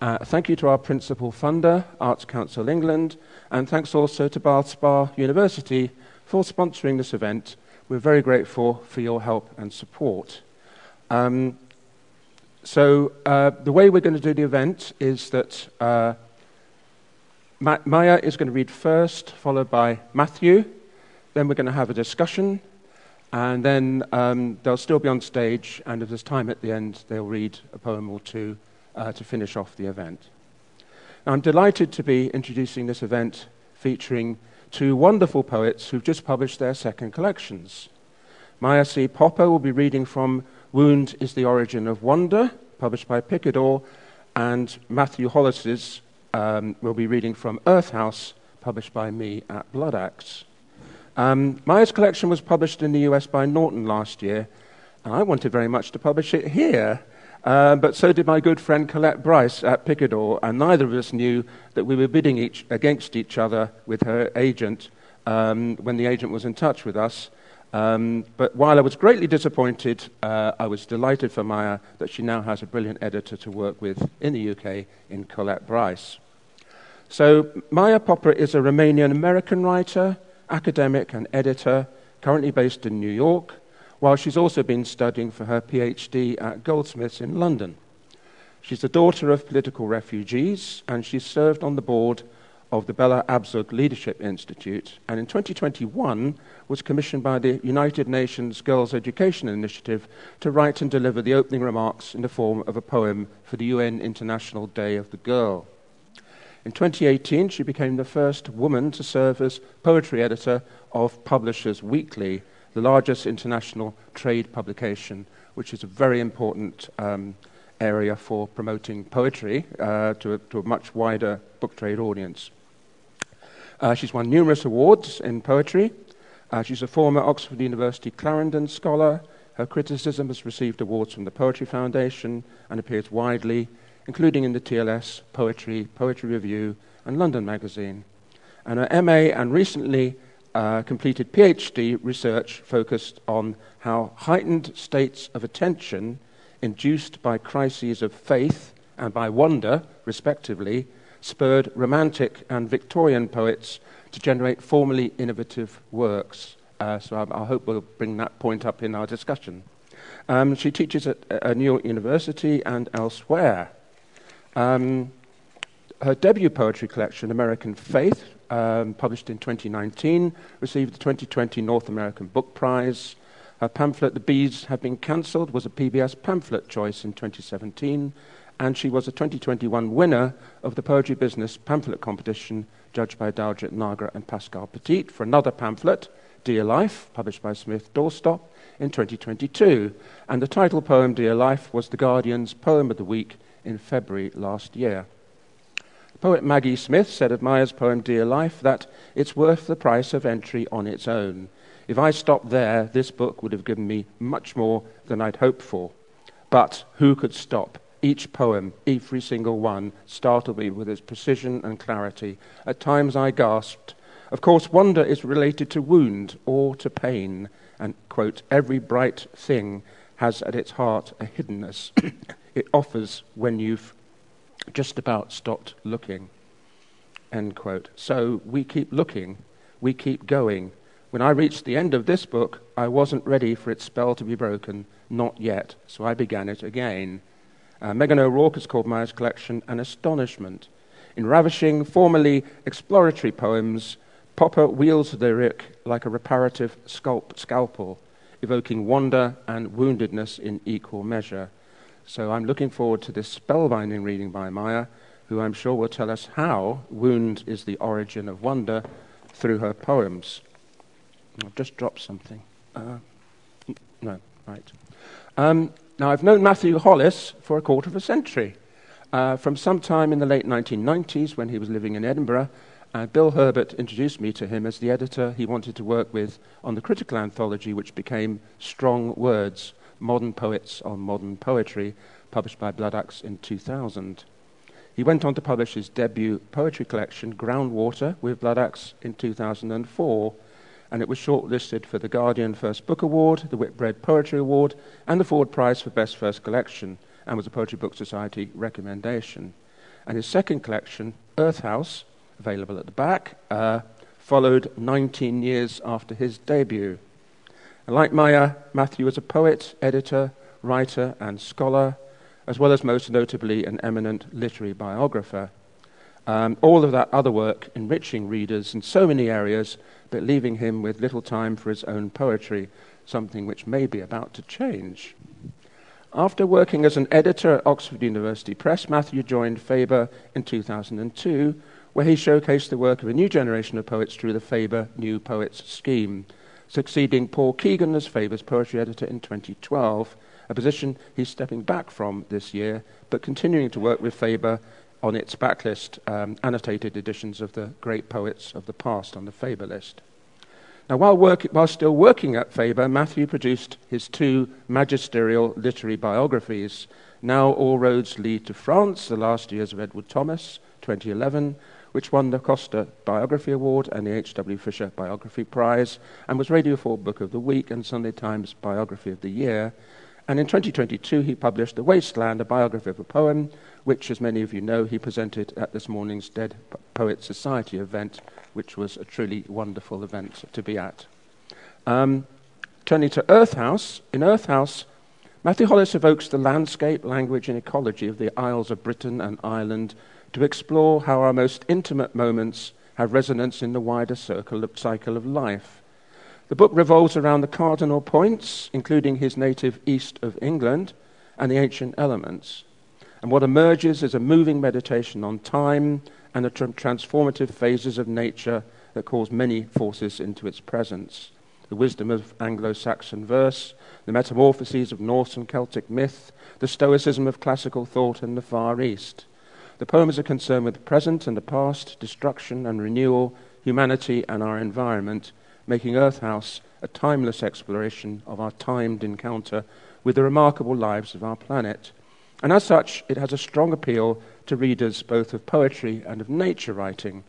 Uh, thank you to our principal funder, Arts Council England, and thanks also to Bath Spa University for sponsoring this event. We're very grateful for your help and support. Um, so, uh, the way we're going to do the event is that uh, Ma- Maya is going to read first, followed by Matthew. Then we're going to have a discussion, and then um, they'll still be on stage, and if there's time at the end, they'll read a poem or two uh, to finish off the event. Now, I'm delighted to be introducing this event featuring two wonderful poets who've just published their second collections. Maya C. Popa will be reading from Wound is the Origin of Wonder, published by Picador, and Matthew Hollis's um, will be reading from Earth House, published by me at Bloodaxe. Um, Maya's collection was published in the US by Norton last year, and I wanted very much to publish it here. Uh, but so did my good friend Colette Bryce at Picador, and neither of us knew that we were bidding each, against each other with her agent um, when the agent was in touch with us. Um, but while I was greatly disappointed, uh, I was delighted for Maya that she now has a brilliant editor to work with in the UK in Colette Bryce. So, Maya Popa is a Romanian American writer academic and editor, currently based in New York, while she's also been studying for her PhD at Goldsmiths in London. She's the daughter of political refugees, and she served on the board of the Bella Abzug Leadership Institute, and in 2021 was commissioned by the United Nations Girls Education Initiative to write and deliver the opening remarks in the form of a poem for the UN International Day of the Girl. In 2018, she became the first woman to serve as poetry editor of Publishers Weekly, the largest international trade publication, which is a very important um, area for promoting poetry uh, to, a, to, a, much wider book trade audience. Uh, she's won numerous awards in poetry. Uh, she's a former Oxford University Clarendon Scholar. Her criticism has received awards from the Poetry Foundation and appears widely including in the TLS, Poetry, Poetry Review, and London Magazine. And her MA and recently uh, completed PhD research focused on how heightened states of attention induced by crises of faith and by wonder, respectively, spurred Romantic and Victorian poets to generate formally innovative works. Uh, so I, I, hope we'll bring that point up in our discussion. Um, she teaches at, New York University and elsewhere. Um, her debut poetry collection, American Faith, um, published in 2019, received the 2020 North American Book Prize. Her pamphlet, The Bees Have Been Cancelled, was a PBS pamphlet choice in 2017, and she was a 2021 winner of the Poetry Business Pamphlet Competition, judged by Daljit Nagra and Pascale Petit, for another pamphlet, Dear Life, published by Smith Doorstop in 2022. And the title poem, Dear Life, was The Guardian's Poem of the Week in February last year. Poet Maggie Smith said of Maya's poem Dear Life that it's worth the price of entry on its own. If I stopped there, this book would have given me much more than I'd hoped for. But who could stop? Each poem, every single one, startled me with its precision and clarity. At times I gasped. Of course, wonder is related to wound or to pain, and, quote, every bright thing has at its heart a hiddenness. it offers when you've just about stopped looking. End quote. So we keep looking, we keep going. When I reached the end of this book, I wasn't ready for its spell to be broken, not yet, so I began it again. Uh, Meghan O'Rourke has called Maya's collection an astonishment. In ravishing, formally exploratory poems, Popa wields the lyric like a reparative sculpt, scalpel, evoking wonder and woundedness in equal measure. So I'm looking forward to this spellbinding reading by Maya, who I'm sure will tell us how wound is the origin of wonder through her poems. I've just dropped something. Uh, no, right. Um, now, I've known Matthew Hollis for a quarter of a century. Uh, from some time in the late 1990s, when he was living in Edinburgh, uh, Bill Herbert introduced me to him as the editor he wanted to work with on the critical anthology, which became Strong Words Modern Poets on Modern Poetry, published by Bloodaxe in 2000. He went on to publish his debut poetry collection, Groundwater, with Bloodaxe in 2004, and it was shortlisted for the Guardian First Book Award, the Whitbread Poetry Award, and the Ford Prize for Best First Collection, and was a Poetry Book Society recommendation. And his second collection, Earth House, available at the back, uh, followed 19 years after his debut. Like Maya, Matthew was a poet, editor, writer, and scholar, as well as most notably an eminent literary biographer. Um, all of that other work enriching readers in so many areas, but leaving him with little time for his own poetry, something which may be about to change. After working as an editor at Oxford University Press, Matthew joined Faber in 2002, where he showcased the work of a new generation of poets through the Faber New Poets scheme, succeeding Paul Keegan as Faber's poetry editor in 2012, a position he's stepping back from this year, but continuing to work with Faber on its backlist um, annotated editions of the great poets of the past on the Faber list. Now, while, work, while still working at Faber, Matthew produced his two magisterial literary biographies, Now All Roads Lead to France, The Last Years of Edward Thomas, 2011, which won the Costa Biography Award and the H.W. Fisher Biography Prize, and was Radio 4 Book of the Week and Sunday Times Biography of the Year. And in 2022, he published The Waste Land, a biography of a poem, which, as many of you know, he presented at this morning's Dead Poets Society event which was a truly wonderful event to be at. Um, turning to Earth House, in Earth House, Matthew Hollis evokes the landscape, language, and ecology of the Isles of Britain and Ireland to explore how our most intimate moments have resonance in the wider circle of, cycle of life. The book revolves around the cardinal points, including his native east of England and the ancient elements. And what emerges is a moving meditation on time, and the transformative phases of nature that cause many forces into its presence. The wisdom of Anglo Saxon verse, the metamorphoses of Norse and Celtic myth, the stoicism of classical thought in the Far East. The poems are concerned with the present and the past, destruction and renewal, humanity and our environment, making Earth House a timeless exploration of our timed encounter with the remarkable lives of our planet. And as such, it has a strong appeal to readers both of poetry and of nature writing.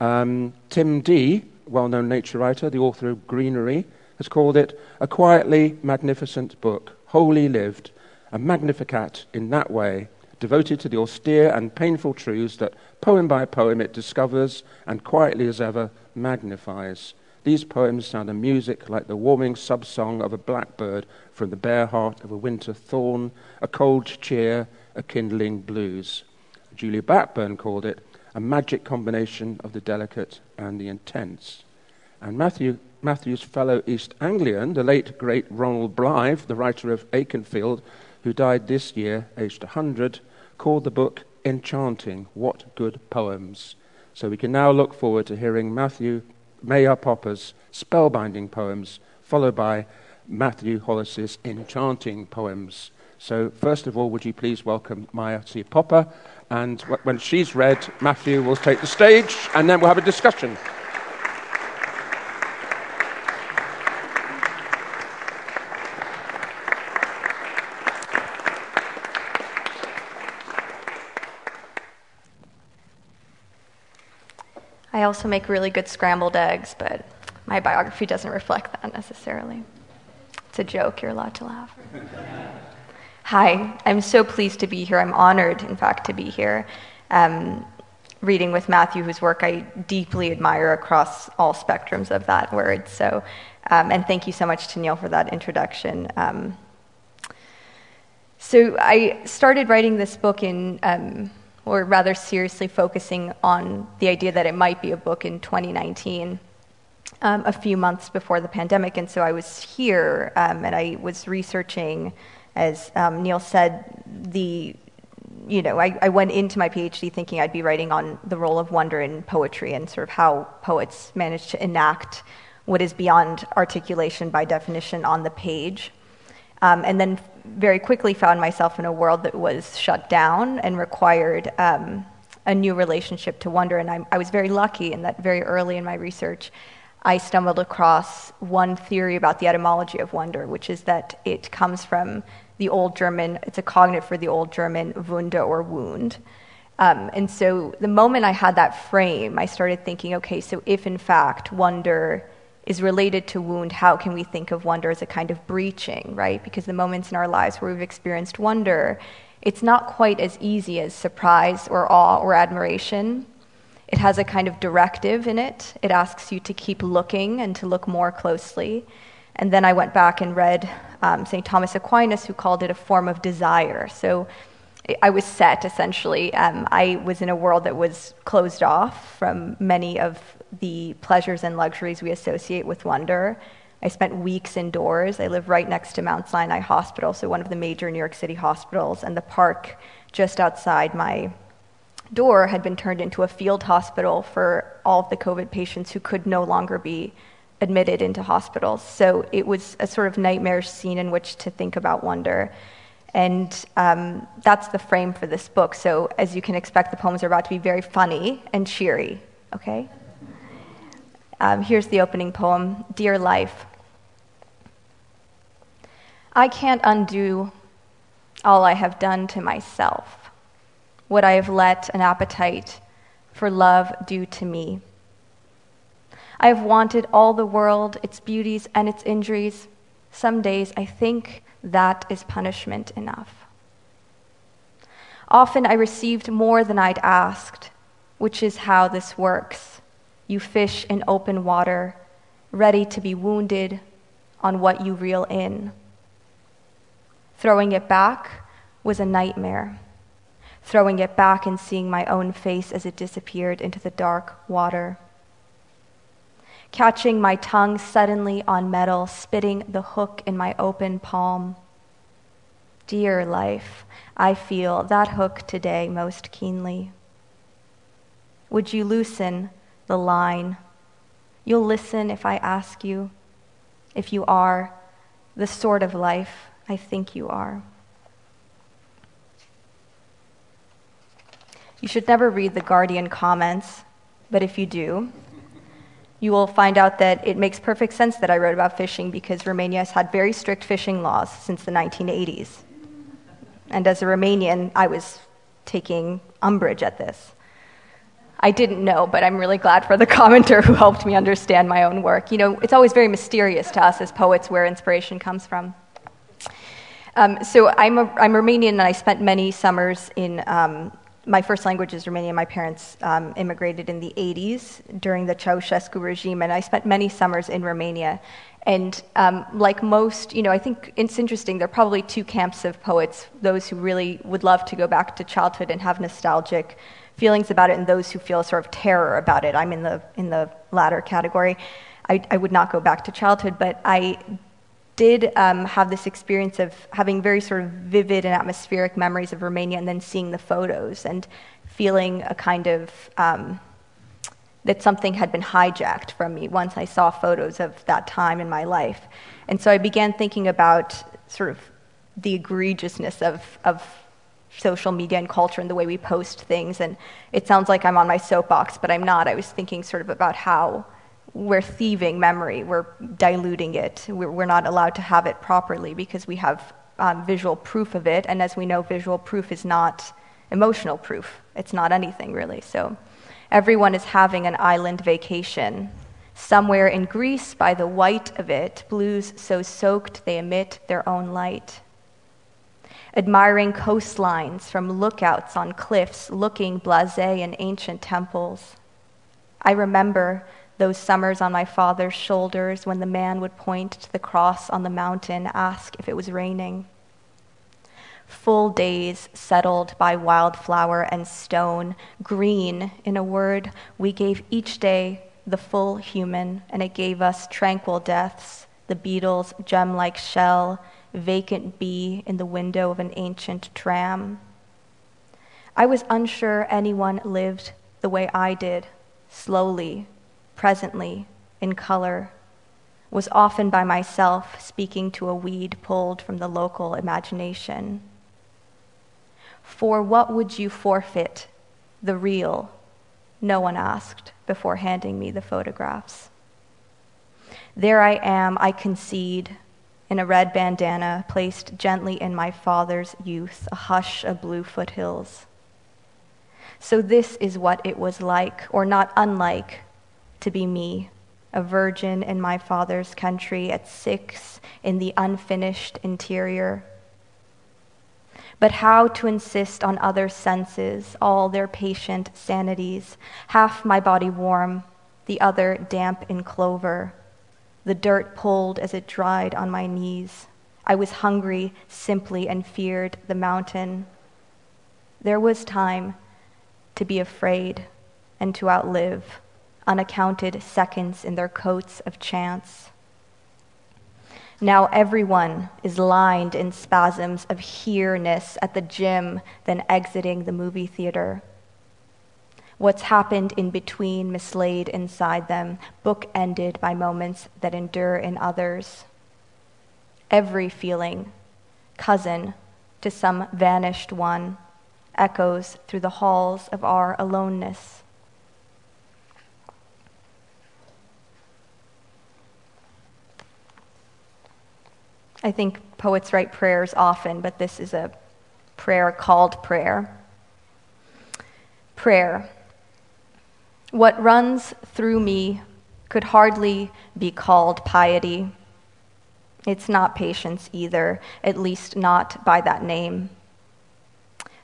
Um, Tim Dee, well known nature writer, the author of Greenery, has called it a quietly magnificent book, wholly lived, a magnificat in that way, devoted to the austere and painful truths that poem by poem it discovers and quietly as ever magnifies. These poems sound a music like the warming sub-song of a blackbird from the bare heart of a winter thorn, a cold cheer, a kindling blues. Julia Blackburn called it a magic combination of the delicate and the intense. And Matthew, Matthew's fellow East Anglian, the late great Ronald Blythe, the writer of Akenfield, who died this year, aged 100, called the book Enchanting What Good Poems. So we can now look forward to hearing Matthew Maya Popa's spellbinding poems, followed by Matthew Hollis's enchanting poems. So, first of all, would you please welcome Maya C. Popa? And when she's read, Matthew will take the stage, and then we'll have a discussion. I also make really good scrambled eggs, but my biography doesn't reflect that necessarily. It's a joke, you're allowed to laugh. Hi, I'm so pleased to be here. I'm honored, in fact, to be here. Um, reading with Matthew, whose work I deeply admire across all spectrums of that word. So, um, and thank you so much to Neil for that introduction. Um, so, I started writing this book in um, or rather seriously focusing on the idea that it might be a book in 2019. Um, a few months before the pandemic, and so I was here um, and I was researching, as um, Neil said, the you know, I, I, went into my PhD thinking I'd be writing on the role of wonder in poetry and sort of how poets manage to enact what is beyond articulation by definition on the page. Um, and then very quickly found myself in a world that was shut down and required um, a new relationship to wonder. And I, I was very lucky in that very early in my research, I stumbled across one theory about the etymology of wonder, which is that it comes from the Old German, it's a cognate for the Old German wunde or wound. Um, and so the moment I had that frame, I started thinking, okay, so if in fact wonder is related to wound, how can we think of wonder as a kind of breaching, right? Because the moments in our lives where we've experienced wonder, it's not quite as easy as surprise or awe or admiration. It has a kind of directive in it. It asks you to keep looking and to look more closely. And then I went back and read um, St. Thomas Aquinas, who called it a form of desire. So I was set, essentially. Um, I was in a world that was closed off from many of the pleasures and luxuries we associate with wonder. I spent weeks indoors. I live right next to Mount Sinai Hospital, so one of the major New York City hospitals, and the park just outside my door had been turned into a field hospital for all of the COVID patients who could no longer be admitted into hospitals. So it was a sort of nightmarish scene in which to think about wonder. And um, that's the frame for this book. So, as you can expect, the poems are about to be very funny and cheery, okay? Um, here's the opening poem Dear Life. I can't undo all I have done to myself, what I have let an appetite for love do to me. I have wanted all the world, its beauties and its injuries. Some days I think that is punishment enough. Often I received more than I'd asked, which is how this works. You fish in open water, ready to be wounded on what you reel in. Throwing it back was a nightmare. Throwing it back and seeing my own face as it disappeared into the dark water. Catching my tongue suddenly on metal, spitting the hook in my open palm. Dear life, I feel that hook today most keenly. Would you loosen the line? You'll listen if I ask you, if you are the sort of life I think you are. You should never read the Guardian comments, but if you do, you will find out that it makes perfect sense that I wrote about fishing because Romania has had very strict fishing laws since the 1980s. And as a Romanian, I was taking umbrage at this. I didn't know, but I'm really glad for the commenter who helped me understand my own work. You know, it's always very mysterious to us as poets where inspiration comes from. Um, so I'm, a, I'm Romanian, and I spent many summers in. Um, my first language is Romanian. My parents um, immigrated in the 80s during the Ceausescu regime, and I spent many summers in Romania. And um, like most, you know, I think it's interesting. There are probably two camps of poets: those who really would love to go back to childhood and have nostalgic feelings about it, and those who feel sort of terror about it. I'm in the in the latter category. I, I would not go back to childhood, but I did um, have this experience of having very sort of vivid and atmospheric memories of Romania and then seeing the photos and feeling a kind of um, that something had been hijacked from me once I saw photos of that time in my life. And so I began thinking about sort of the egregiousness of, of social media and culture and the way we post things. And it sounds like I'm on my soapbox, but I'm not. I was thinking sort of about how we're thieving memory, we're diluting it, we're, not allowed to have it properly because we have um, visual proof of it. And as we know, visual proof is not emotional proof, it's not anything really. So everyone is having an island vacation. Somewhere in Greece, by the white of it, blues so soaked they emit their own light. Admiring coastlines from lookouts on cliffs, looking blase in ancient temples. I remember those summers on my father's shoulders when the man would point to the cross on the mountain, ask if it was raining. Full days settled by wildflower and stone, green, in a word, we gave each day the full human, and it gave us tranquil deaths, the beetle's gem like shell, vacant bee in the window of an ancient tram. I was unsure anyone lived the way I did, slowly, presently, in color, was often by myself speaking to a weed pulled from the local imagination. For what would you forfeit? The real? No one asked before handing me the photographs. There I am, I concede, in a red bandana placed gently in my father's youth, a hush of blue foothills. So, this is what it was like, or not unlike, to be me, a virgin in my father's country at six in the unfinished interior. But how to insist on other senses, all their patient sanities, half my body warm, the other damp in clover, the dirt pulled as it dried on my knees. I was hungry simply and feared the mountain. There was time to be afraid and to outlive unaccounted seconds in their coats of chance. Now everyone is lined in spasms of here-ness at the gym, then exiting the movie theater. What's happened in between mislaid inside them, book-ended by moments that endure in others. Every feeling, cousin to some vanished one, echoes through the halls of our aloneness. I think poets write prayers often, but this is a prayer called prayer. Prayer. What runs through me could hardly be called piety. It's not patience either, at least not by that name.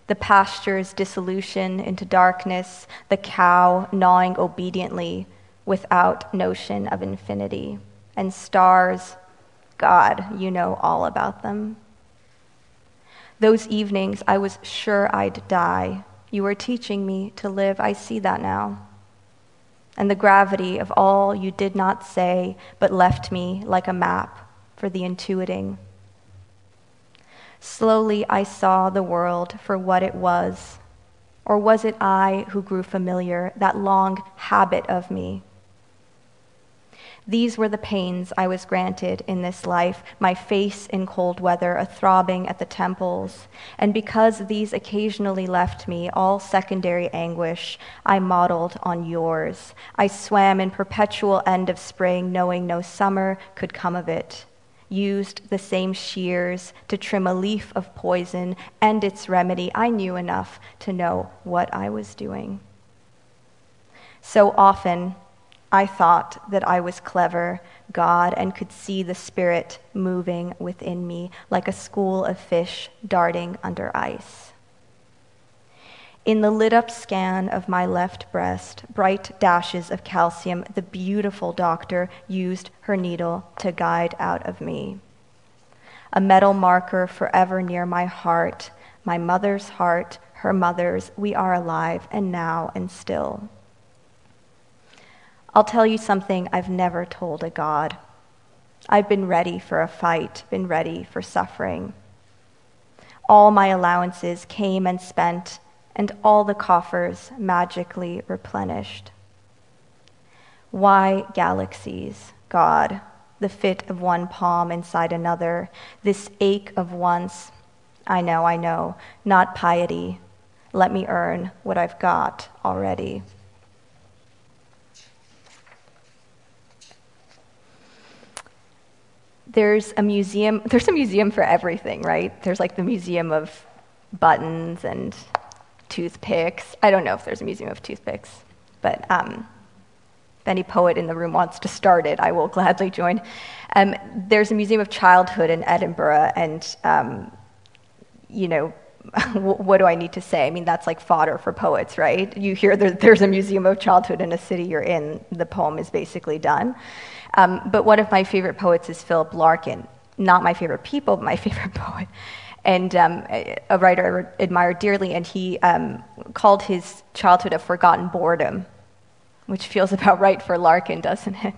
The pasture's dissolution into darkness, the cow gnawing obediently without notion of infinity, and stars God, you know all about them. Those evenings, I was sure I'd die. You were teaching me to live. I see that now. And the gravity of all you did not say, but left me like a map for the intuiting. Slowly I saw the world for what it was. Or was it I who grew familiar, that long habit of me? These were the pains I was granted in this life, my face in cold weather, a throbbing at the temples. And because these occasionally left me all secondary anguish, I modeled on yours. I swam in perpetual end of spring, knowing no summer could come of it. Used the same shears to trim a leaf of poison and its remedy. I knew enough to know what I was doing. So often, I thought that I was clever, God, and could see the Spirit moving within me like a school of fish darting under ice. In the lit up scan of my left breast, bright dashes of calcium, the beautiful doctor used her needle to guide out of me. A metal marker forever near my heart, my mother's heart, her mother's, we are alive and now and still. I'll tell you something I've never told a God. I've been ready for a fight, been ready for suffering. All my allowances came and spent, and all the coffers magically replenished. Why galaxies, God, the fit of one palm inside another, this ache of once? I know, I know, not piety. Let me earn what I've got already. There's a museum there's a museum for everything right there's like the museum of buttons and toothpicks i don't know if there's a museum of toothpicks but um, if any poet in the room wants to start it i will gladly join um, there's a museum of childhood in edinburgh and um, you know what do I need to say? I mean, that's like fodder for poets, right? You hear there, there's a museum of childhood in a city you're in, the poem is basically done. Um, but one of my favorite poets is Philip Larkin. Not my favorite people, but my favorite poet. And um, a writer I admire dearly, and he um, called his childhood a forgotten boredom, which feels about right for Larkin, doesn't it?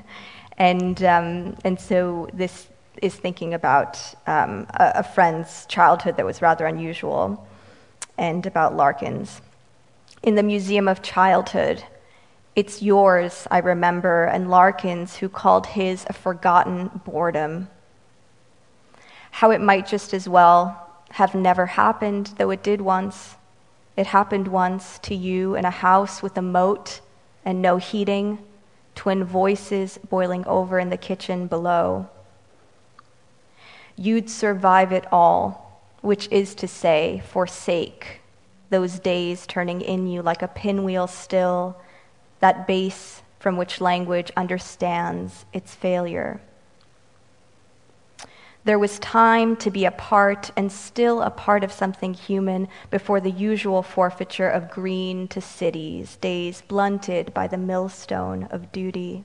And, um, and so this is thinking about um, a, a friend's childhood that was rather unusual and about Larkin's. In the Museum of Childhood, it's yours, I remember, and Larkin's, who called his a forgotten boredom. How it might just as well have never happened, though it did once. It happened once to you in a house with a moat and no heating, twin voices boiling over in the kitchen below. You'd survive it all, which is to say, forsake those days turning in you like a pinwheel still that base from which language understands its failure. There was time to be a part and still a part of something human before the usual forfeiture of green to cities, days blunted by the millstone of duty.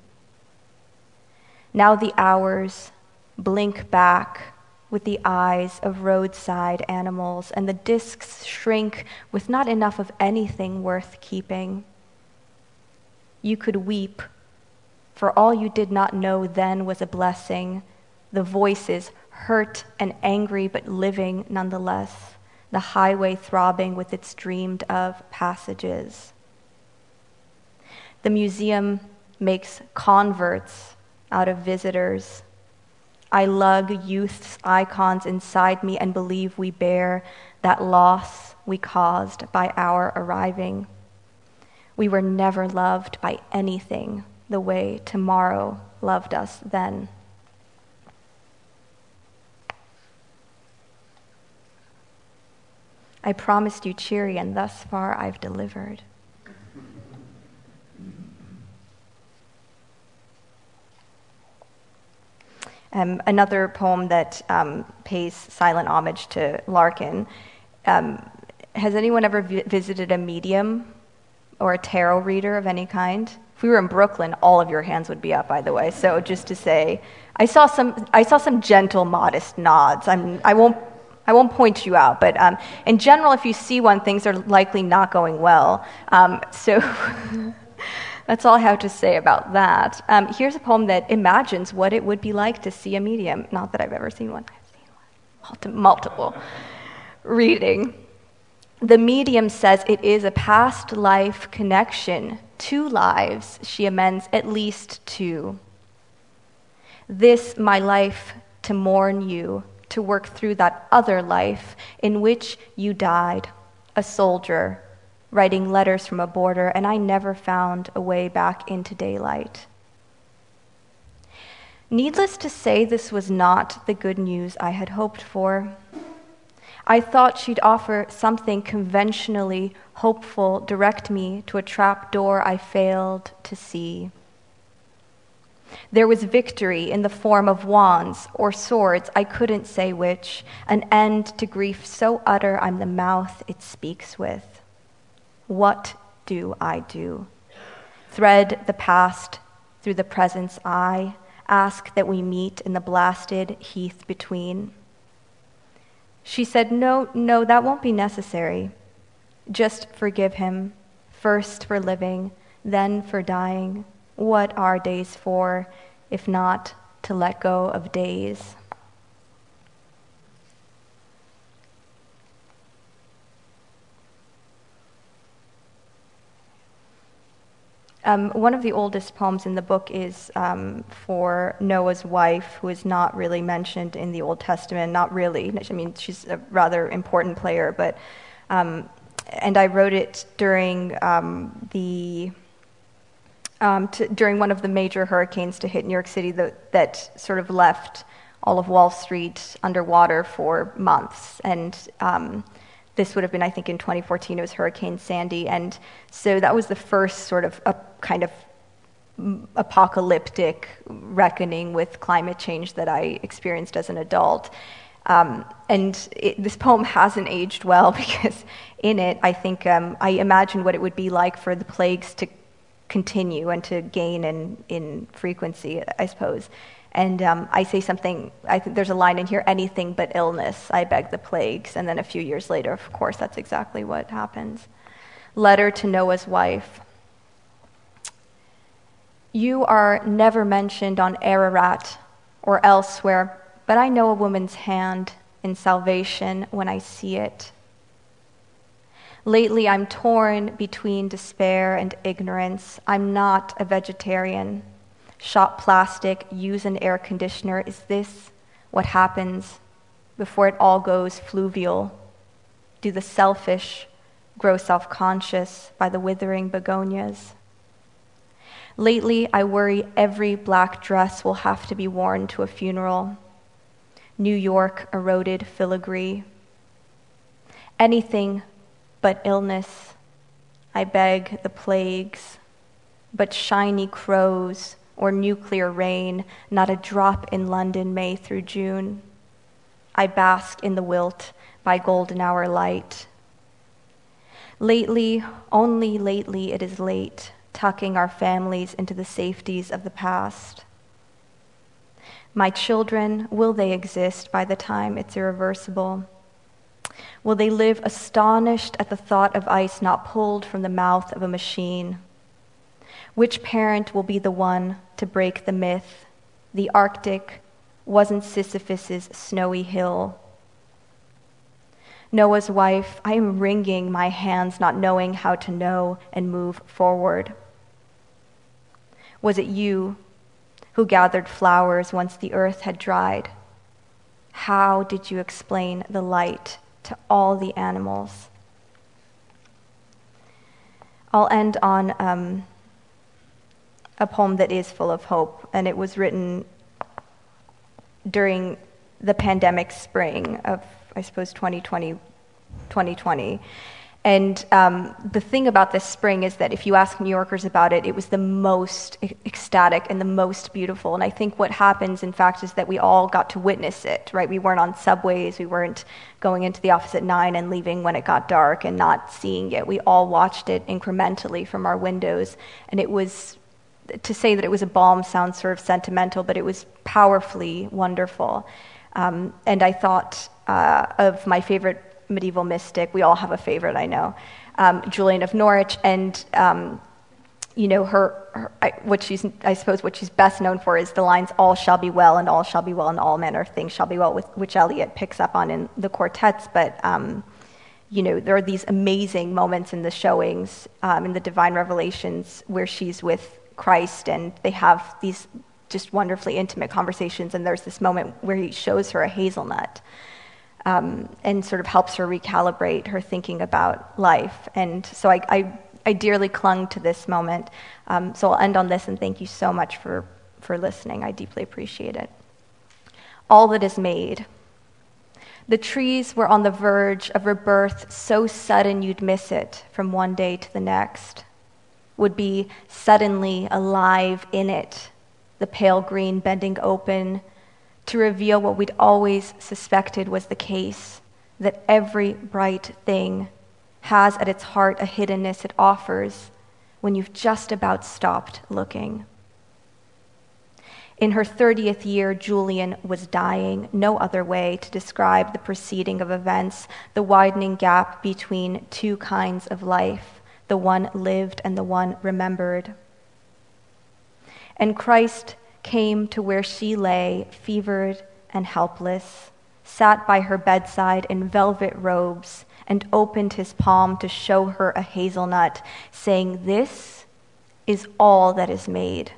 Now the hours blink back with the eyes of roadside animals, and the discs shrink with not enough of anything worth keeping. You could weep, for all you did not know then was a blessing. The voices hurt and angry, but living nonetheless, the highway throbbing with its dreamed of passages. The museum makes converts out of visitors. I lug youth's icons inside me and believe we bear that loss we caused by our arriving. We were never loved by anything the way tomorrow loved us then. I promised you cheery, and thus far I've delivered. Um, another poem that um, pays silent homage to Larkin. Um, has anyone ever vi- visited a medium or a tarot reader of any kind? If we were in Brooklyn, all of your hands would be up, by the way. So just to say, I saw some, I saw some gentle, modest nods. I'm, I won't I won't point you out, but um, in general, if you see one, things are likely not going well. Um, so that's all I have to say about that. Um, here's a poem that imagines what it would be like to see a medium. Not that I've ever seen one, I've seen one. multiple. Reading. The medium says it is a past life connection. Two lives, she amends, at least two. This, my life, to mourn you to work through that other life in which you died, a soldier, writing letters from a border, and I never found a way back into daylight. Needless to say, this was not the good news I had hoped for. I thought she'd offer something conventionally hopeful, direct me to a trap door I failed to see. There was victory in the form of wands or swords, I couldn't say which, an end to grief so utter I'm the mouth it speaks with. What do I do? Thread the past through the present's eye, ask that we meet in the blasted heath between. She said, No, no, that won't be necessary. Just forgive him, first for living, then for dying. What are days for, if not to let go of days? Um, one of the oldest poems in the book is um, for Noah's wife, who is not really mentioned in the Old Testament. Not really. I mean, she's a rather important player, but. Um, and I wrote it during um, the um, during one of the major hurricanes to hit New York City that, that sort of left all of Wall Street underwater for months. And um, this would have been, I think, in 2014, it was Hurricane Sandy. And so that was the first sort of a kind of apocalyptic reckoning with climate change that I experienced as an adult. Um, and it, this poem hasn't aged well because in it, I think um, I imagine what it would be like for the plagues to continue and to gain in, in frequency, I suppose. And um, I say something, I think there's a line in here anything but illness, I beg the plagues. And then a few years later, of course, that's exactly what happens. Letter to Noah's wife. You are never mentioned on Ararat or elsewhere, but I know a woman's hand in salvation when I see it. Lately, I'm torn between despair and ignorance. I'm not a vegetarian. Shop plastic, use an air conditioner. Is this what happens before it all goes fluvial? Do the selfish grow self conscious by the withering begonias? Lately, I worry every black dress will have to be worn to a funeral. New York eroded filigree. Anything but illness. I beg the plagues, but shiny crows or nuclear rain, not a drop in London May through June. I bask in the wilt by golden hour light. Lately, only lately, it is late, tucking our families into the safeties of the past. My children, will they exist by the time it's irreversible? Will they live astonished at the thought of ice not pulled from the mouth of a machine? Which parent will be the one to break the myth? The Arctic wasn't Sisyphus's snowy hill. Noah's wife, I am wringing my hands, not knowing how to know and move forward. Was it you who gathered flowers once the earth had dried? How did you explain the light to all the animals? I'll end on um, a poem that is full of hope, and it was written during the pandemic spring of, I suppose, 2020. 2020. And um, the thing about this spring is that if you ask New Yorkers about it, it was the most ecstatic and the most beautiful. And I think what happens, in fact, is that we all got to witness it, right? We weren't on subways, we weren't going into the office at nine and leaving when it got dark and not seeing it. We all watched it incrementally from our windows. And it was, to say that it was a balm sounds sort of sentimental, but it was powerfully wonderful. Um, and I thought uh, of my favorite medieval mystic. We all have a favorite, I know. Um, Julian of Norwich, and um, you know her, her I, what she's I suppose what she's best known for is the lines "All shall be well, and all shall be well, and all manner of things shall be well," with, which Eliot picks up on in the quartets. But um, you know there are these amazing moments in the showings um, in the divine revelations where she's with Christ, and they have these just wonderfully intimate conversations. And there's this moment where he shows her a hazelnut um, and sort of helps her recalibrate her thinking about life. And so I, I, I dearly clung to this moment. Um, so I'll end on this and thank you so much for, for listening. I deeply appreciate it. All that is made. The trees were on the verge of rebirth so sudden you'd miss it from one day to the next, would be suddenly alive in it, the pale green bending open, to reveal what we'd always suspected was the case that every bright thing has at its heart a hiddenness it offers when you've just about stopped looking. In her 30th year, Julian was dying. No other way to describe the proceeding of events, the widening gap between two kinds of life, the one lived and the one remembered. And Christ came to where she lay, fevered and helpless, sat by her bedside in velvet robes, and opened his palm to show her a hazelnut, saying, This is all that is made.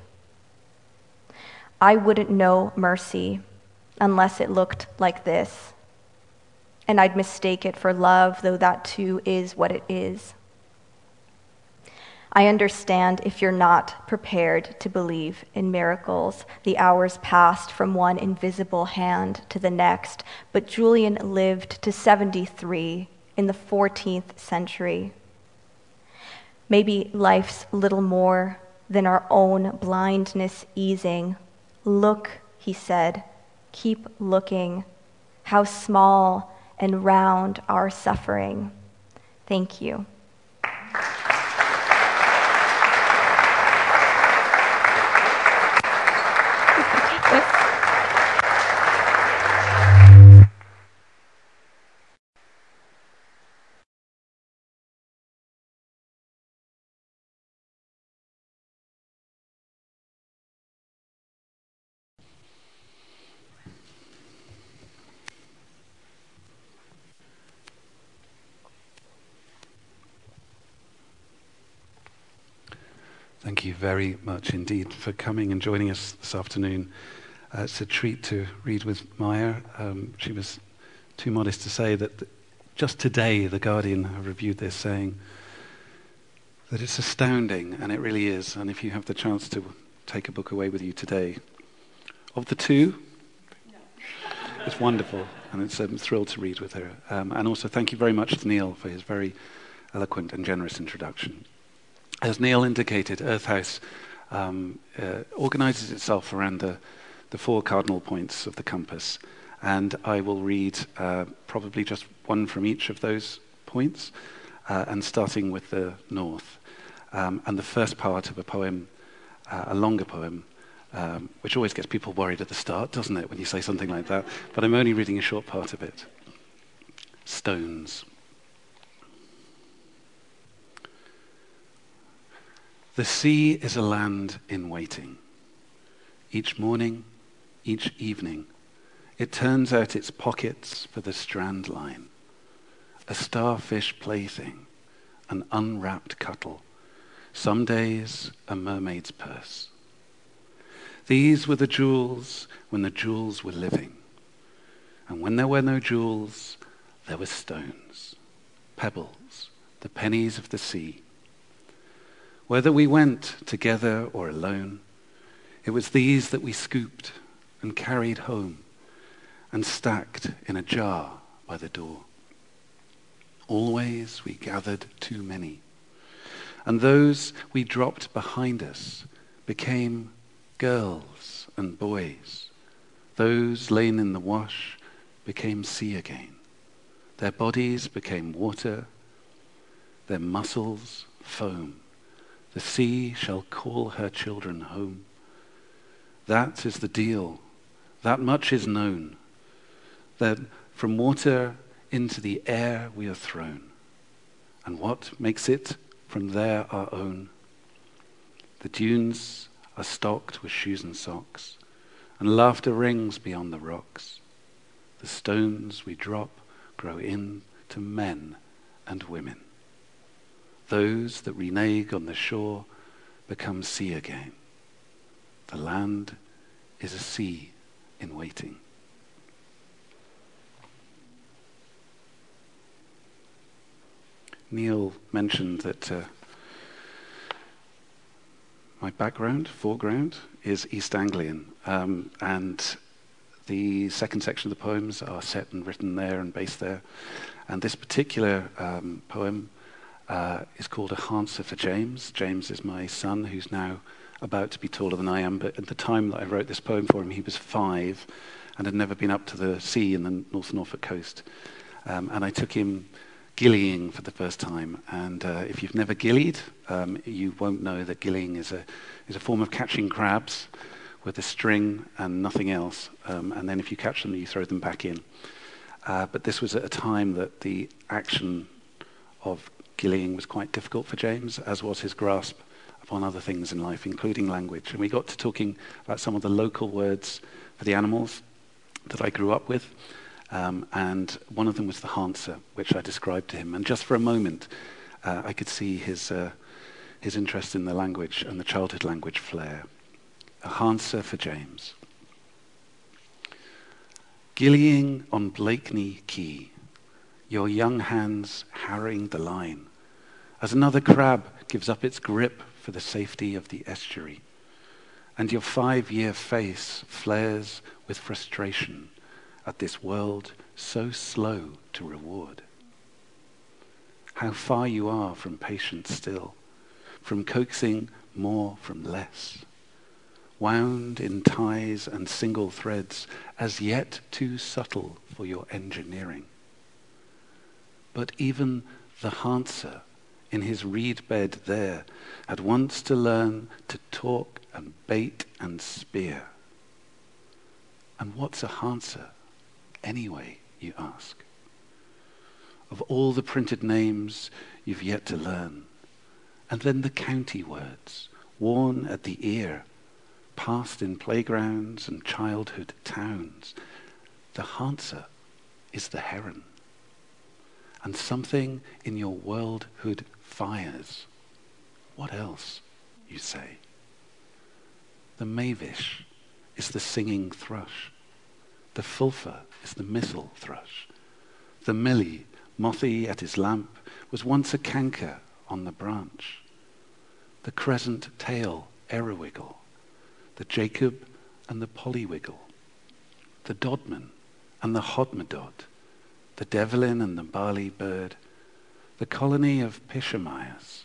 I wouldn't know mercy unless it looked like this. And I'd mistake it for love, though that too is what it is. I understand if you're not prepared to believe in miracles. The hours passed from one invisible hand to the next, but Julian lived to 73 in the 14th century. Maybe life's little more than our own blindness easing. Look, he said, keep looking. How small and round our suffering. Thank you. Thank you very much indeed for coming and joining us this afternoon. Uh, it's a treat to read with Maya. Um, she was too modest to say that just today The Guardian have reviewed this, saying that it's astounding, and it really is. And if you have the chance to take a book away with you today, of the two, it's wonderful, and it's a thrill to read with her. Um, and also, thank you very much to Neil for his very eloquent and generous introduction. As Neil indicated, Earth House um, uh, organizes itself around the, the four cardinal points of the compass. And I will read uh, probably just one from each of those points, uh, and starting with the north. Um, and the first part of a poem, uh, a longer poem, um, which always gets people worried at the start, doesn't it, when you say something like that? But I'm only reading a short part of it. Stones. The sea is a land in waiting. Each morning, each evening, it turns out its pockets for the strand line. A starfish plaything, an unwrapped cuttle, some days a mermaid's purse. These were the jewels when the jewels were living. And when there were no jewels, there were stones, pebbles, the pennies of the sea. Whether we went together or alone, it was these that we scooped and carried home and stacked in a jar by the door. Always we gathered too many, and those we dropped behind us became girls and boys. Those lain in the wash became sea again. Their bodies became water, their muscles foam. The sea shall call her children home. That is the deal. That much is known. That from water into the air we are thrown. And what makes it from there our own? The dunes are stocked with shoes and socks, and laughter rings beyond the rocks. The stones we drop grow into men and women. Those that renege on the shore become sea again. The land is a sea in waiting. Neil mentioned that uh, my background, foreground, is East Anglian. Um, and the second section of the poems are set and written there and based there. And this particular um, poem uh, is called A Harnser for James. James is my son, who's now about to be taller than I am. But at the time that I wrote this poem for him, he was five and had never been up to the sea in the North Norfolk coast. Um, and I took him gillying for the first time. And uh, if you've never gillied, um, you won't know that gillying is a, is a form of catching crabs with a string and nothing else. Um, and then if you catch them, you throw them back in. Uh, but this was at a time that the action of gillying was quite difficult for James, as was his grasp upon other things in life, including language. And we got to talking about some of the local words for the animals that I grew up with. Um, and one of them was the Harnser, which I described to him. And just for a moment, uh, I could see his, uh, his interest in the language and the childhood language flare. A Harnser for James. Gillying on Blakeney Quay, your young hands harrying the line, as another crab gives up its grip for the safety of the estuary, and your five year face flares with frustration at this world so slow to reward. How far you are from patience still, from coaxing more from less, wound in ties and single threads, as yet too subtle for your engineering. But even the Harnser in his reed bed there had once to learn to talk and bait and spear. And what's a Harnser? anyway, you ask? Of all the printed names you've yet to learn. And then the county words, worn at the ear, passed in playgrounds and childhood towns. The Harnser is the heron. And something in your worldhood fires. What else, you say? The mavish is the singing thrush. The fulfa is the missel thrush. The millie, mothy at his lamp, was once a canker on the branch. The crescent tail, erowiggle. The Jacob and the pollywiggle. The dodman and the hodmedod. The devlin and the barley bird. The colony of pishamyas.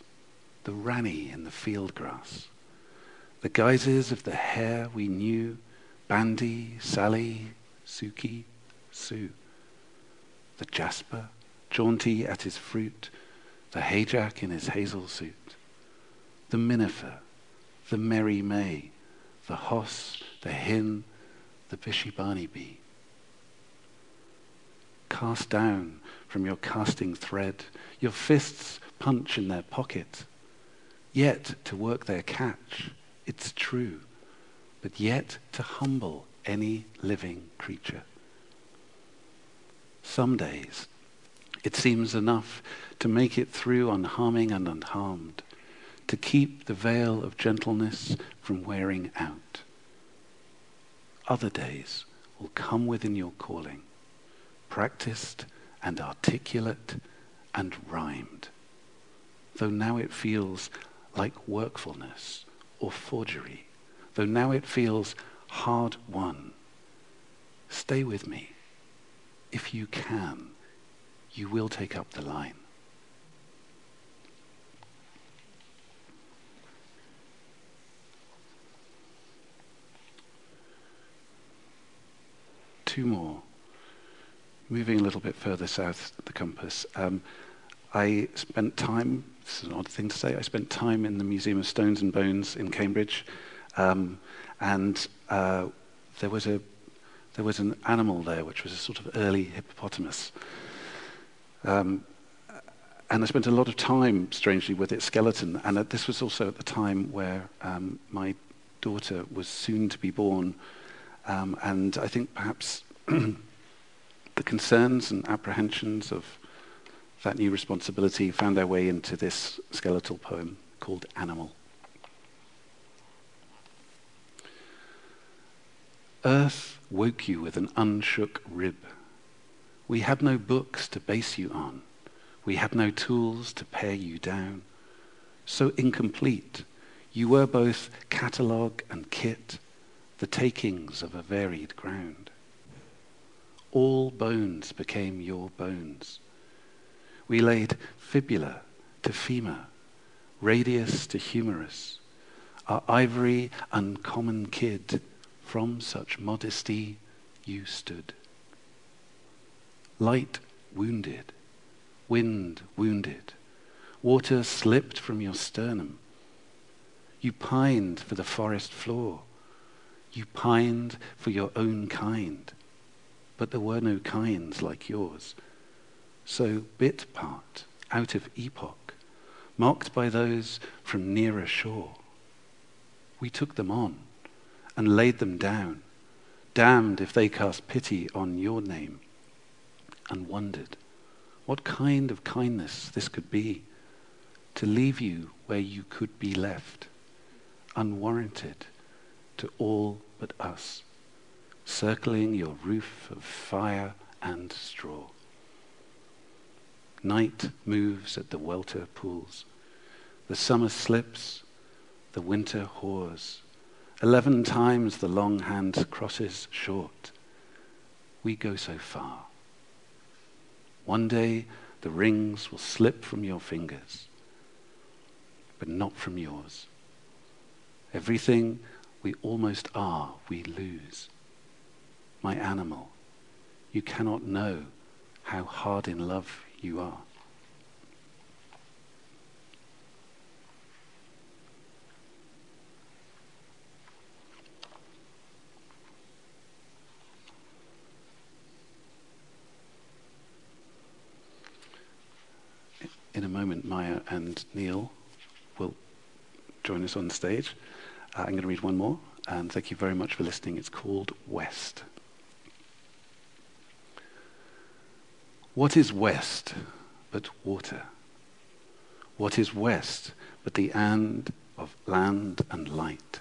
The ranny in the field grass. The guises of the hare we knew, Bandy, Sally, Suki, Sue. The jasper, jaunty at his fruit, the hayjack in his hazel suit, the minifer, the merry May, the hoss, the hin, the bishibani bee. Cast down from your casting thread, your fists punch in their pocket, yet to work their catch, it's true, but yet to humble any living creature. Some days it seems enough to make it through unharming and unharmed, to keep the veil of gentleness from wearing out. Other days will come within your calling, practiced and articulate and rhymed, though now it feels like workfulness or forgery, though now it feels hard won. Stay with me. If you can, you will take up the line. Two more. moving a little bit further south the compass, um, I spent time, this is an odd thing to say, I spent time in the Museum of Stones and Bones in Cambridge, um, and uh, there was a there was an animal there which was a sort of early hippopotamus. Um, and I spent a lot of time, strangely, with its skeleton. And uh, this was also at the time where um, my daughter was soon to be born. Um, and I think perhaps the concerns and apprehensions of that new responsibility found their way into this skeletal poem called Animal. Earth woke you with an unshook rib. We had no books to base you on. We had no tools to pare you down. So incomplete, you were both catalogue and kit, the takings of a varied ground. All bones became your bones we laid fibula to femur, radius to humerus, our ivory uncommon kid, from such modesty you stood. Light wounded, wind wounded, water slipped from your sternum. You pined for the forest floor. You pined for your own kind. But there were no kinds like yours. So bit part out of epoch, mocked by those from nearer shore. We took them on and laid them down, damned if they cast pity on your name, and wondered what kind of kindness this could be to leave you where you could be left, unwarranted to all but us, circling your roof of fire and straw. Night moves at the welter pools. The summer slips, the winter hoars. Eleven times the long hand crosses short. We go so far. One day the rings will slip from your fingers, but not from yours. Everything we almost are, we lose. My animal, you cannot know how hard in love you are. In a moment, Maya and Neil will join us on stage. Uh, I'm going to read one more, and thank you very much for listening. It's called West. What is west but water? What is west but the and of land and light?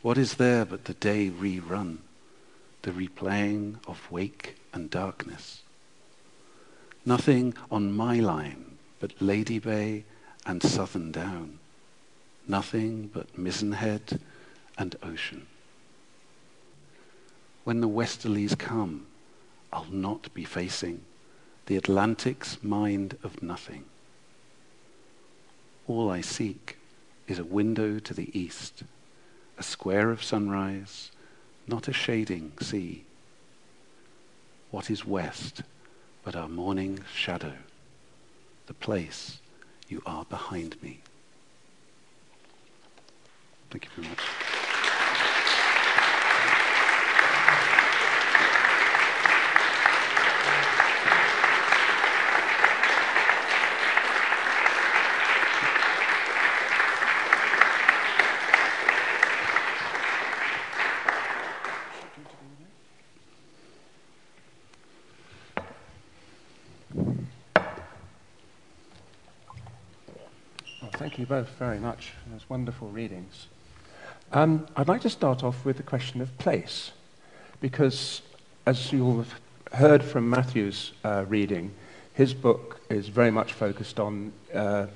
What is there but the day rerun, the replaying of wake and darkness? Nothing on my line but Lady Bay and Southern Down. Nothing but Mizenhead and ocean. When the westerlies come, I'll not be facing the Atlantic's mind of nothing. All I seek is a window to the east, a square of sunrise, not a shading sea. What is west but our morning shadow? The place you are behind me. Thank you very much. Thank you both very much. Those wonderful readings. Um, I'd like to start off with the question of place, because as you'll have heard from Matthew's uh, reading, his book is very much focused on uh,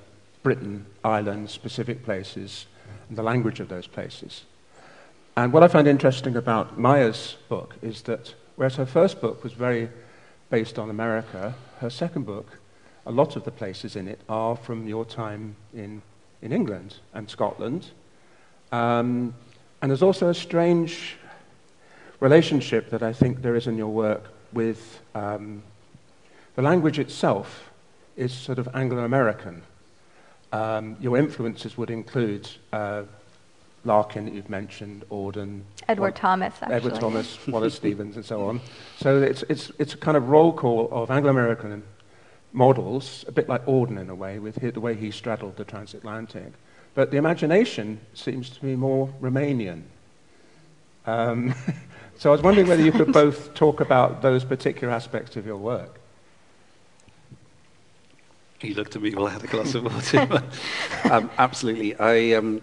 Britain, Ireland, specific places, and the language of those places. And what I find interesting about Maya's book is that whereas her first book was very based on America, her second book, a lot of the places in it are from your time in in England and Scotland. Um, and there's also a strange relationship that I think there is in your work with um, the language itself is sort of Anglo American. Um, your influences would include uh, Larkin, that you've mentioned, Auden, Edward Thomas, actually. Edward Thomas, Wallace Stevens, and so on. So it's, it's, it's a kind of roll call of Anglo American models, a bit like Auden in a way, with the way he straddled the transatlantic. But the imagination seems to be more Romanian. Um, so I was wondering whether you could both talk about those particular aspects of your work. You looked at me while I had a glass of water. um, absolutely. I, um,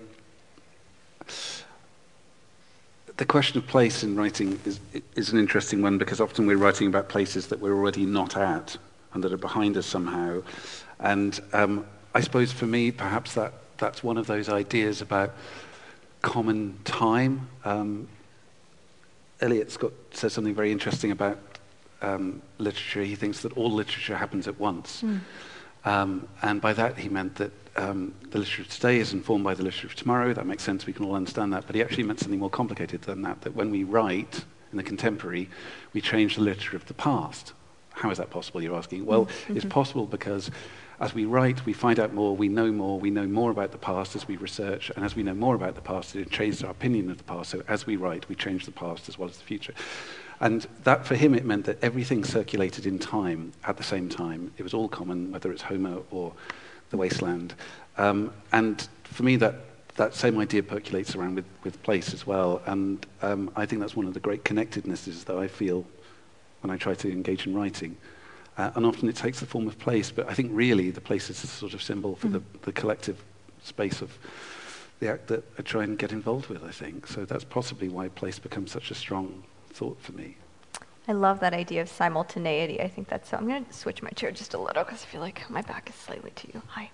the question of place in writing is, is an interesting one because often we're writing about places that we're already not at and that are behind us somehow. And um, I suppose for me, perhaps that, that's one of those ideas about common time. Um, Eliot Scott says something very interesting about um, literature. He thinks that all literature happens at once. Mm. Um, and by that, he meant that um, the literature of today is informed by the literature of tomorrow. That makes sense. We can all understand that. But he actually meant something more complicated than that, that when we write in the contemporary, we change the literature of the past. how is that possible, you're asking? Well, mm-hmm. it's possible because as we write, we find out more, we know more, we know more about the past as we research, and as we know more about the past, it changes our opinion of the past. So as we write, we change the past as well as the future. And that, for him, it meant that everything circulated in time at the same time. It was all common, whether it's Homer or the wasteland. Um, and for me, that that same idea percolates around with, with place as well. And um, I think that's one of the great connectednesses that I feel when I try to engage in writing. Uh, and often it takes the form of place, but I think really the place is a sort of symbol for mm. the, the collective space of the act that I try and get involved with, I think. So that's possibly why place becomes such a strong thought for me. I love that idea of simultaneity. I think that's so. I'm going to switch my chair just a little because I feel like my back is slightly to you. Hi.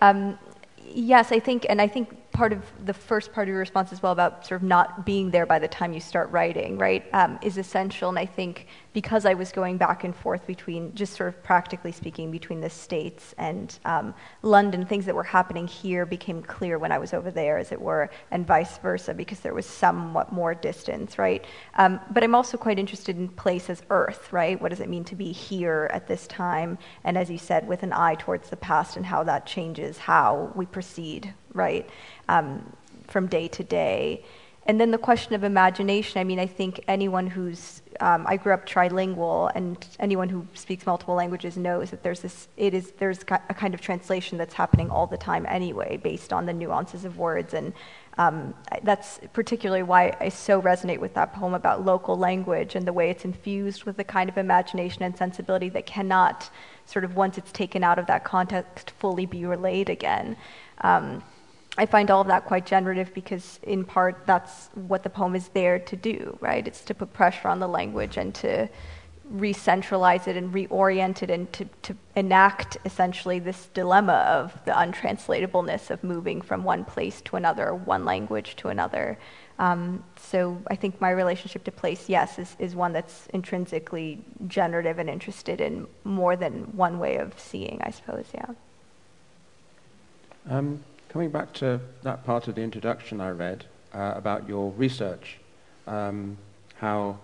Um, yes, I think, and I think part of the first part of your response as well about sort of not being there by the time you start writing, right, um, is essential. And I think because I was going back and forth between, just sort of practically speaking, between the States and um, London, things that were happening here became clear when I was over there, as it were, and vice versa, because there was somewhat more distance, right? Um, but I'm also quite interested in place as Earth, right? What does it mean to be here at this time? And as you said, with an eye towards the past and how that changes how we proceed, right? Um, from day to day. And then the question of imagination, I mean, I think anyone who's, um, I grew up trilingual, and anyone who speaks multiple languages knows that there's this, it is, there's a kind of translation that's happening all the time anyway, based on the nuances of words. And um, that's particularly why I so resonate with that poem about local language and the way it's infused with a kind of imagination and sensibility that cannot, sort of once it's taken out of that context, fully be relayed again. Um, I find all of that quite generative because, in part, that's what the poem is there to do, right? It's to put pressure on the language and to re-centralize it and reorient it and to, to enact essentially this dilemma of the untranslatableness of moving from one place to another, one language to another. Um, so I think my relationship to place, yes, is, is one that's intrinsically generative and interested in more than one way of seeing, I suppose, yeah. Um, Coming back to that part of the introduction I read uh, about your research, um, how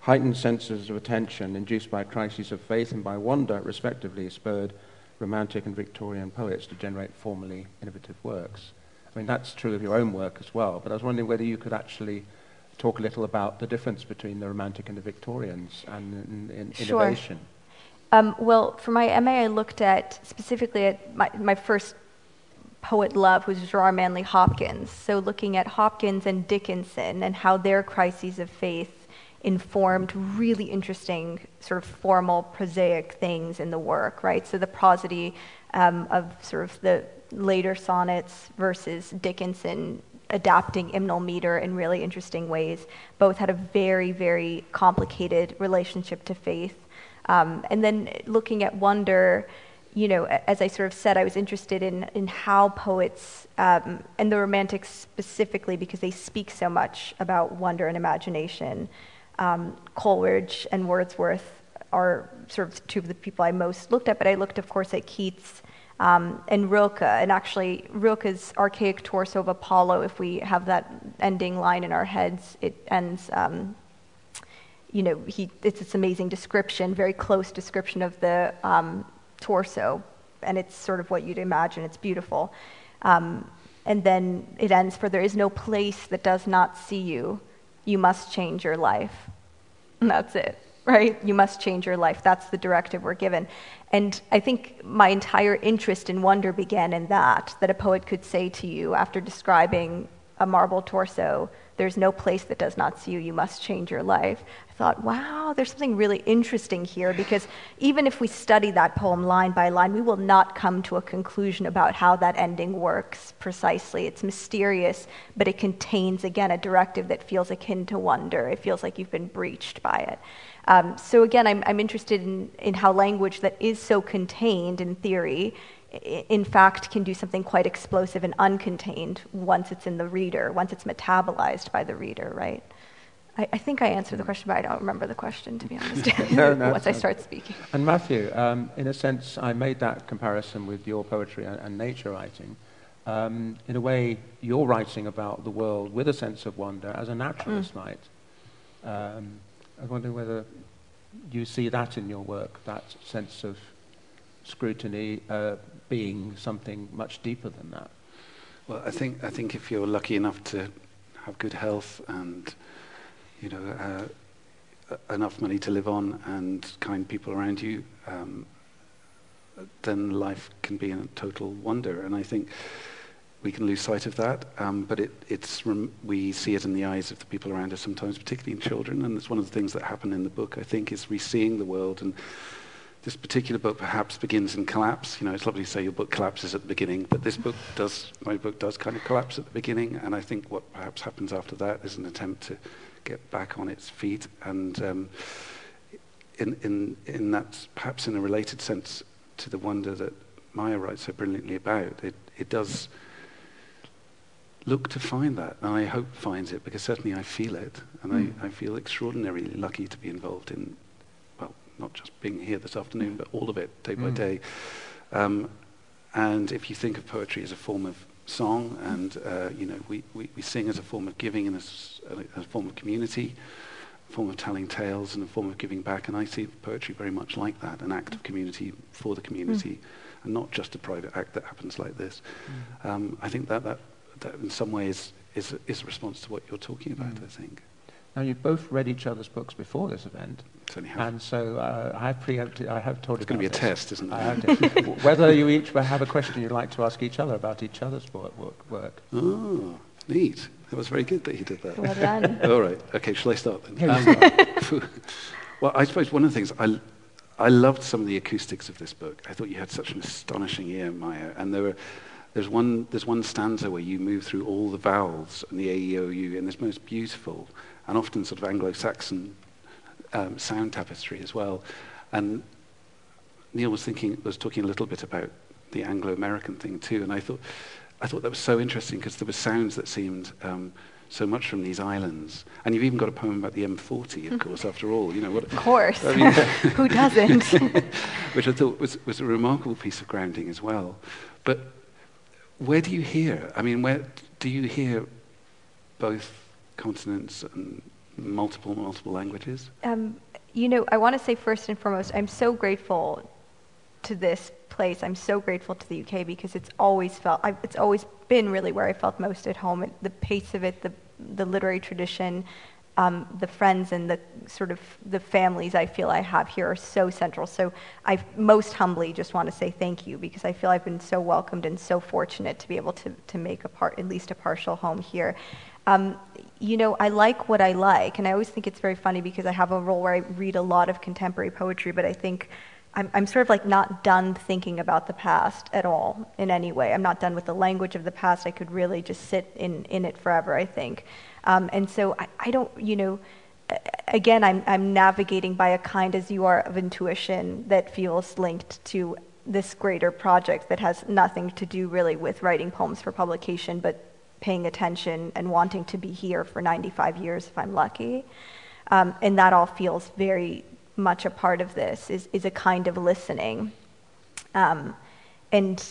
heightened senses of attention induced by crises of faith and by wonder, respectively, spurred Romantic and Victorian poets to generate formally innovative works. I mean, that's true of your own work as well, but I was wondering whether you could actually talk a little about the difference between the Romantic and the Victorians and in, in sure. innovation. Um, well, for my MA, I looked at specifically at my, my first poet love, was Gerard Manley Hopkins. So looking at Hopkins and Dickinson and how their crises of faith informed really interesting, sort of formal, prosaic things in the work, right? So the prosody um, of sort of the later sonnets versus Dickinson adapting hymnal meter in really interesting ways. Both had a very, very complicated relationship to faith. Um, and then looking at wonder, you know, as I sort of said, I was interested in, in how poets, um, and the Romantics specifically, because they speak so much about wonder and imagination. Um, Coleridge and Wordsworth are sort of two of the people I most looked at, but I looked, of course, at Keats um, and Rilke. And actually, Rilke's archaic torso of Apollo, if we have that ending line in our heads, it ends. Um, you know, he, it's this amazing description, very close description of the um, torso, and it's sort of what you'd imagine. It's beautiful. Um, and then it ends for there is no place that does not see you. You must change your life. And that's it, right? You must change your life. That's the directive we're given. And I think my entire interest in wonder began in that, that a poet could say to you after describing a marble torso, there's no place that does not see you, you must change your life thought, wow, there's something really interesting here because even if we study that poem line by line, we will not come to a conclusion about how that ending works precisely. It's mysterious, but it contains, again, a directive that feels akin to wonder. It feels like you've been breached by it. Um, so, again, I'm, I'm interested in, in how language that is so contained in theory in fact can do something quite explosive and uncontained once it's in the reader, once it's metabolized by the reader, right? I, I, think I answered the question, but I don't remember the question, to be honest, no, no, once I start speaking. And Matthew, um, in a sense, I made that comparison with your poetry and, and nature writing. Um, in a way, you're writing about the world with a sense of wonder, as a naturalist mm. might. Um, I wonder whether you see that in your work, that sense of scrutiny uh, being something much deeper than that. Well, I think, I think if you're lucky enough to have good health and you know, uh, enough money to live on and kind people around you, um, then life can be a total wonder. And I think we can lose sight of that, um, but it, it's we see it in the eyes of the people around us sometimes, particularly in children. And it's one of the things that happen in the book, I think, is re-seeing the world. And this particular book perhaps begins in collapse. You know, it's lovely to say your book collapses at the beginning, but this book does, my book does kind of collapse at the beginning. And I think what perhaps happens after that is an attempt to get back on its feet. And um, in, in, in that, perhaps in a related sense to the wonder that Maya writes so brilliantly about, it, it does look to find that. And I hope finds it because certainly I feel it. And mm. I, I feel extraordinarily lucky to be involved in, well, not just being here this afternoon, but all of it day mm. by day. Um, and if you think of poetry as a form of song, and uh, you know we, we, we sing as a form of giving and as, a, a form of community, a form of telling tales and a form of giving back. And I see poetry very much like that, an act of community for the community, mm. and not just a private act that happens like this. Mm. Um, I think that, that that in some ways is is a response to what you're talking about. Mm. I think. Now you've both read each other's books before this event. And so uh, I have preempted, I have told It's going to be a this. test, isn't it? Whether you each have a question you'd like to ask each other about each other's work. Oh, neat. That was very good that you did that. Well done. All right. Okay, shall I start then? Um, well, I suppose one of the things I, I loved some of the acoustics of this book. I thought you had such an astonishing ear, Maya. And there were, there's, one, there's one stanza where you move through all the vowels and the A, E, O, U in this most beautiful and often sort of Anglo-Saxon um, sound tapestry as well. And Neil was thinking, was talking a little bit about the Anglo-American thing too, and I thought, I thought that was so interesting because there were sounds that seemed um, so much from these islands. And you've even got a poem about the M40, of course, after all. You know what? Of course. I mean, Who doesn't? which I thought was, was a remarkable piece of grounding as well. But where do you hear? I mean, where do you hear both continents and multiple, multiple languages? Um, you know, I want to say first and foremost, I'm so grateful to this place. I'm so grateful to the UK because it's always felt, I've, it's always been really where I felt most at home. It, the pace of it, the, the literary tradition, um, the friends and the sort of the families I feel I have here are so central. So I most humbly just want to say thank you because I feel I've been so welcomed and so fortunate to be able to, to make a part, at least a partial home here. Um, you know, I like what I like, and I always think it's very funny because I have a role where I read a lot of contemporary poetry, but I think I'm, I'm sort of like not done thinking about the past at all in any way. I'm not done with the language of the past. I could really just sit in, in it forever, I think. Um, and so I, I don't, you know, again, I'm, I'm navigating by a kind as you are of intuition that feels linked to this greater project that has nothing to do really with writing poems for publication, but paying attention and wanting to be here for 95 years if I'm lucky. Um, and that all feels very much a part of this is, is a kind of listening. Um, and,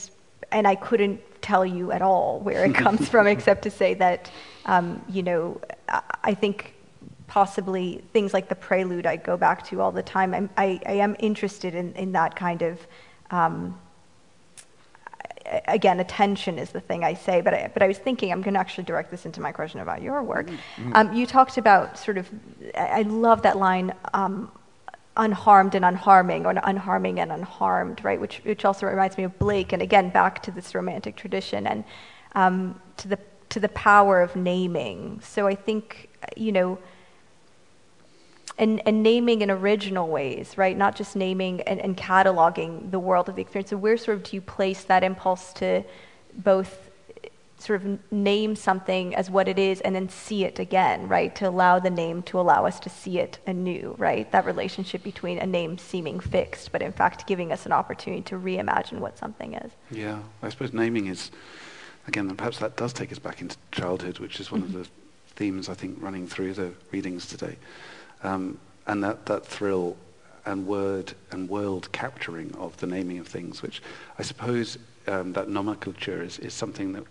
and I couldn't tell you at all where it comes from except to say that, um, you know, I think possibly things like the prelude I go back to all the time. I'm, I, I am interested in, in that kind of um, again, attention is the thing I say, but I, but I was thinking I'm going to actually direct this into my question about your work. Mm-hmm. Um, you talked about sort of, I love that line, um, unharmed and unharming, or unharming and unharmed, right? Which, which also reminds me of Blake, and again, back to this romantic tradition and um, to, the, to the power of naming. So I think, you know, and, and naming in original ways, right? Not just naming and, and cataloging the world of the experience. So where sort of do you place that impulse to both sort of name something as what it is and then see it again, right? To allow the name to allow us to see it anew, right? That relationship between a name seeming fixed, but in fact giving us an opportunity to reimagine what something is. Yeah, I suppose naming is, again, perhaps that does take us back into childhood, which is one mm-hmm. of the themes I think running through the readings today. Um, and that, that thrill and word and world capturing of the naming of things, which I suppose um, that nomenclature is, is something that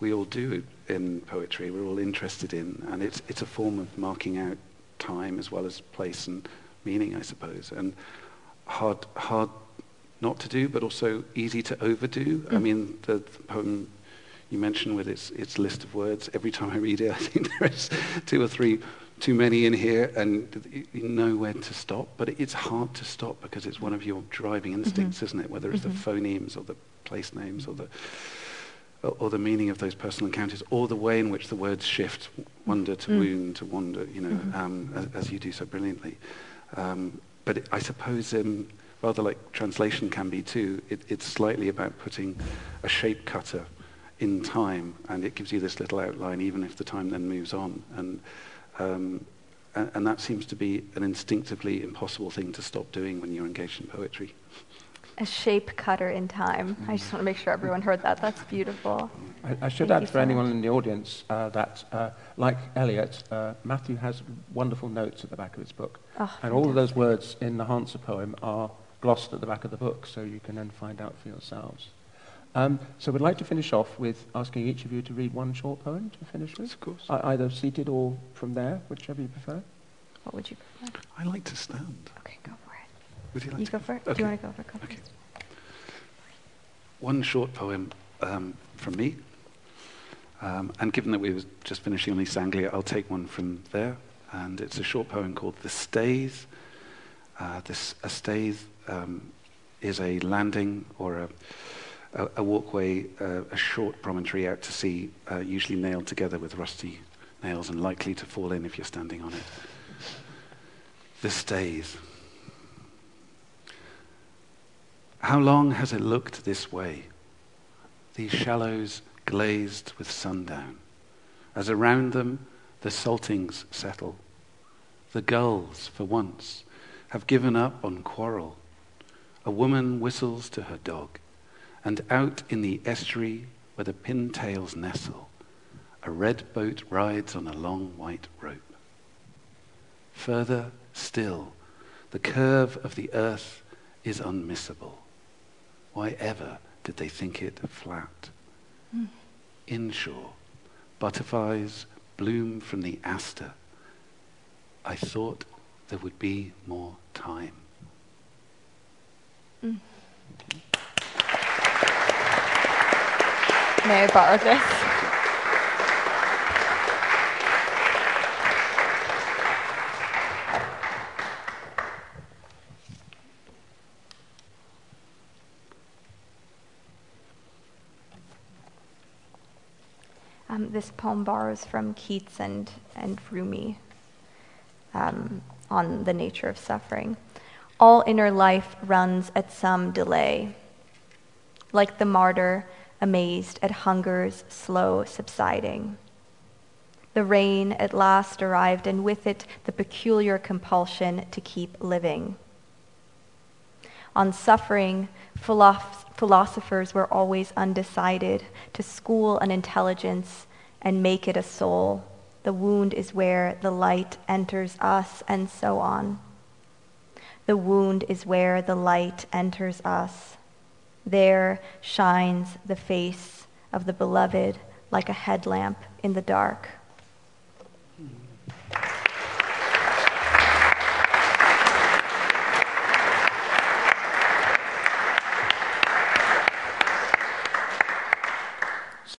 we all do in poetry, we're all interested in, and it's, it's a form of marking out time as well as place and meaning, I suppose, and hard, hard not to do, but also easy to overdo. Mm. I hmm. mean, the, the poem you mentioned with its, its list of words, every time I read it, I think there is two or three too many in here and you know when to stop. But it's hard to stop because it's one of your driving mm-hmm. instincts, mm-hmm. isn't it? Whether it's mm-hmm. the phonemes or the place names or the or the meaning of those personal encounters, or the way in which the words shift, wonder to mm. wound to wonder, you know, mm-hmm. um, as, as, you do so brilliantly. Um, but it, I suppose, um, rather like translation can be too, it, it's slightly about putting a shape cutter in time, and it gives you this little outline, even if the time then moves on. And um, and, and, that seems to be an instinctively impossible thing to stop doing when you're engaged in poetry. A shape cutter in time. I just want to make sure everyone heard that. That's beautiful. I, I should Thank add for so anyone much. in the audience uh, that, uh, like Eliot, uh, Matthew has wonderful notes at the back of his book. Oh, and fantastic. all of those words in the Harnser poem are glossed at the back of the book, so you can then find out for yourselves. Um, so we'd like to finish off with asking each of you to read one short poem to finish with. Of course. I- either seated or from there, whichever you prefer. What would you prefer? I like to stand. Okay, go for it. Would you like you to go for it? Okay. Do you want to go for it? okay. One short poem um, from me. Um, and given that we were just finishing on East Anglia, I'll take one from there. And it's a short poem called The Staithe. Uh, this, a staithe um, is a landing or a a, a walkway, uh, a short promontory out to sea, uh, usually nailed together with rusty nails and likely to fall in if you're standing on it. The Staithe. How long has it looked this way? These shallows glazed with sundown, as around them the saltings settle. The gulls, for once, have given up on quarrel. A woman whistles to her dog and out in the estuary where the pintails nestle, a red boat rides on a long white rope. Further still, the curve of the earth is unmissable. Why ever did they think it flat? Mm. Inshore, butterflies bloom from the aster. I thought there would be more time. Mm. May I borrow this? Um, this poem borrows from Keats and, and Rumi um, on the nature of suffering. All inner life runs at some delay. Like the martyr, amazed at hunger's slow subsiding. The rain at last arrived, and with it the peculiar compulsion to keep living. On suffering, philosophers were always undecided to school an intelligence and make it a soul. The wound is where the light enters us, and so on. The wound is where the light enters us. There shines the face of the beloved like a headlamp in the dark.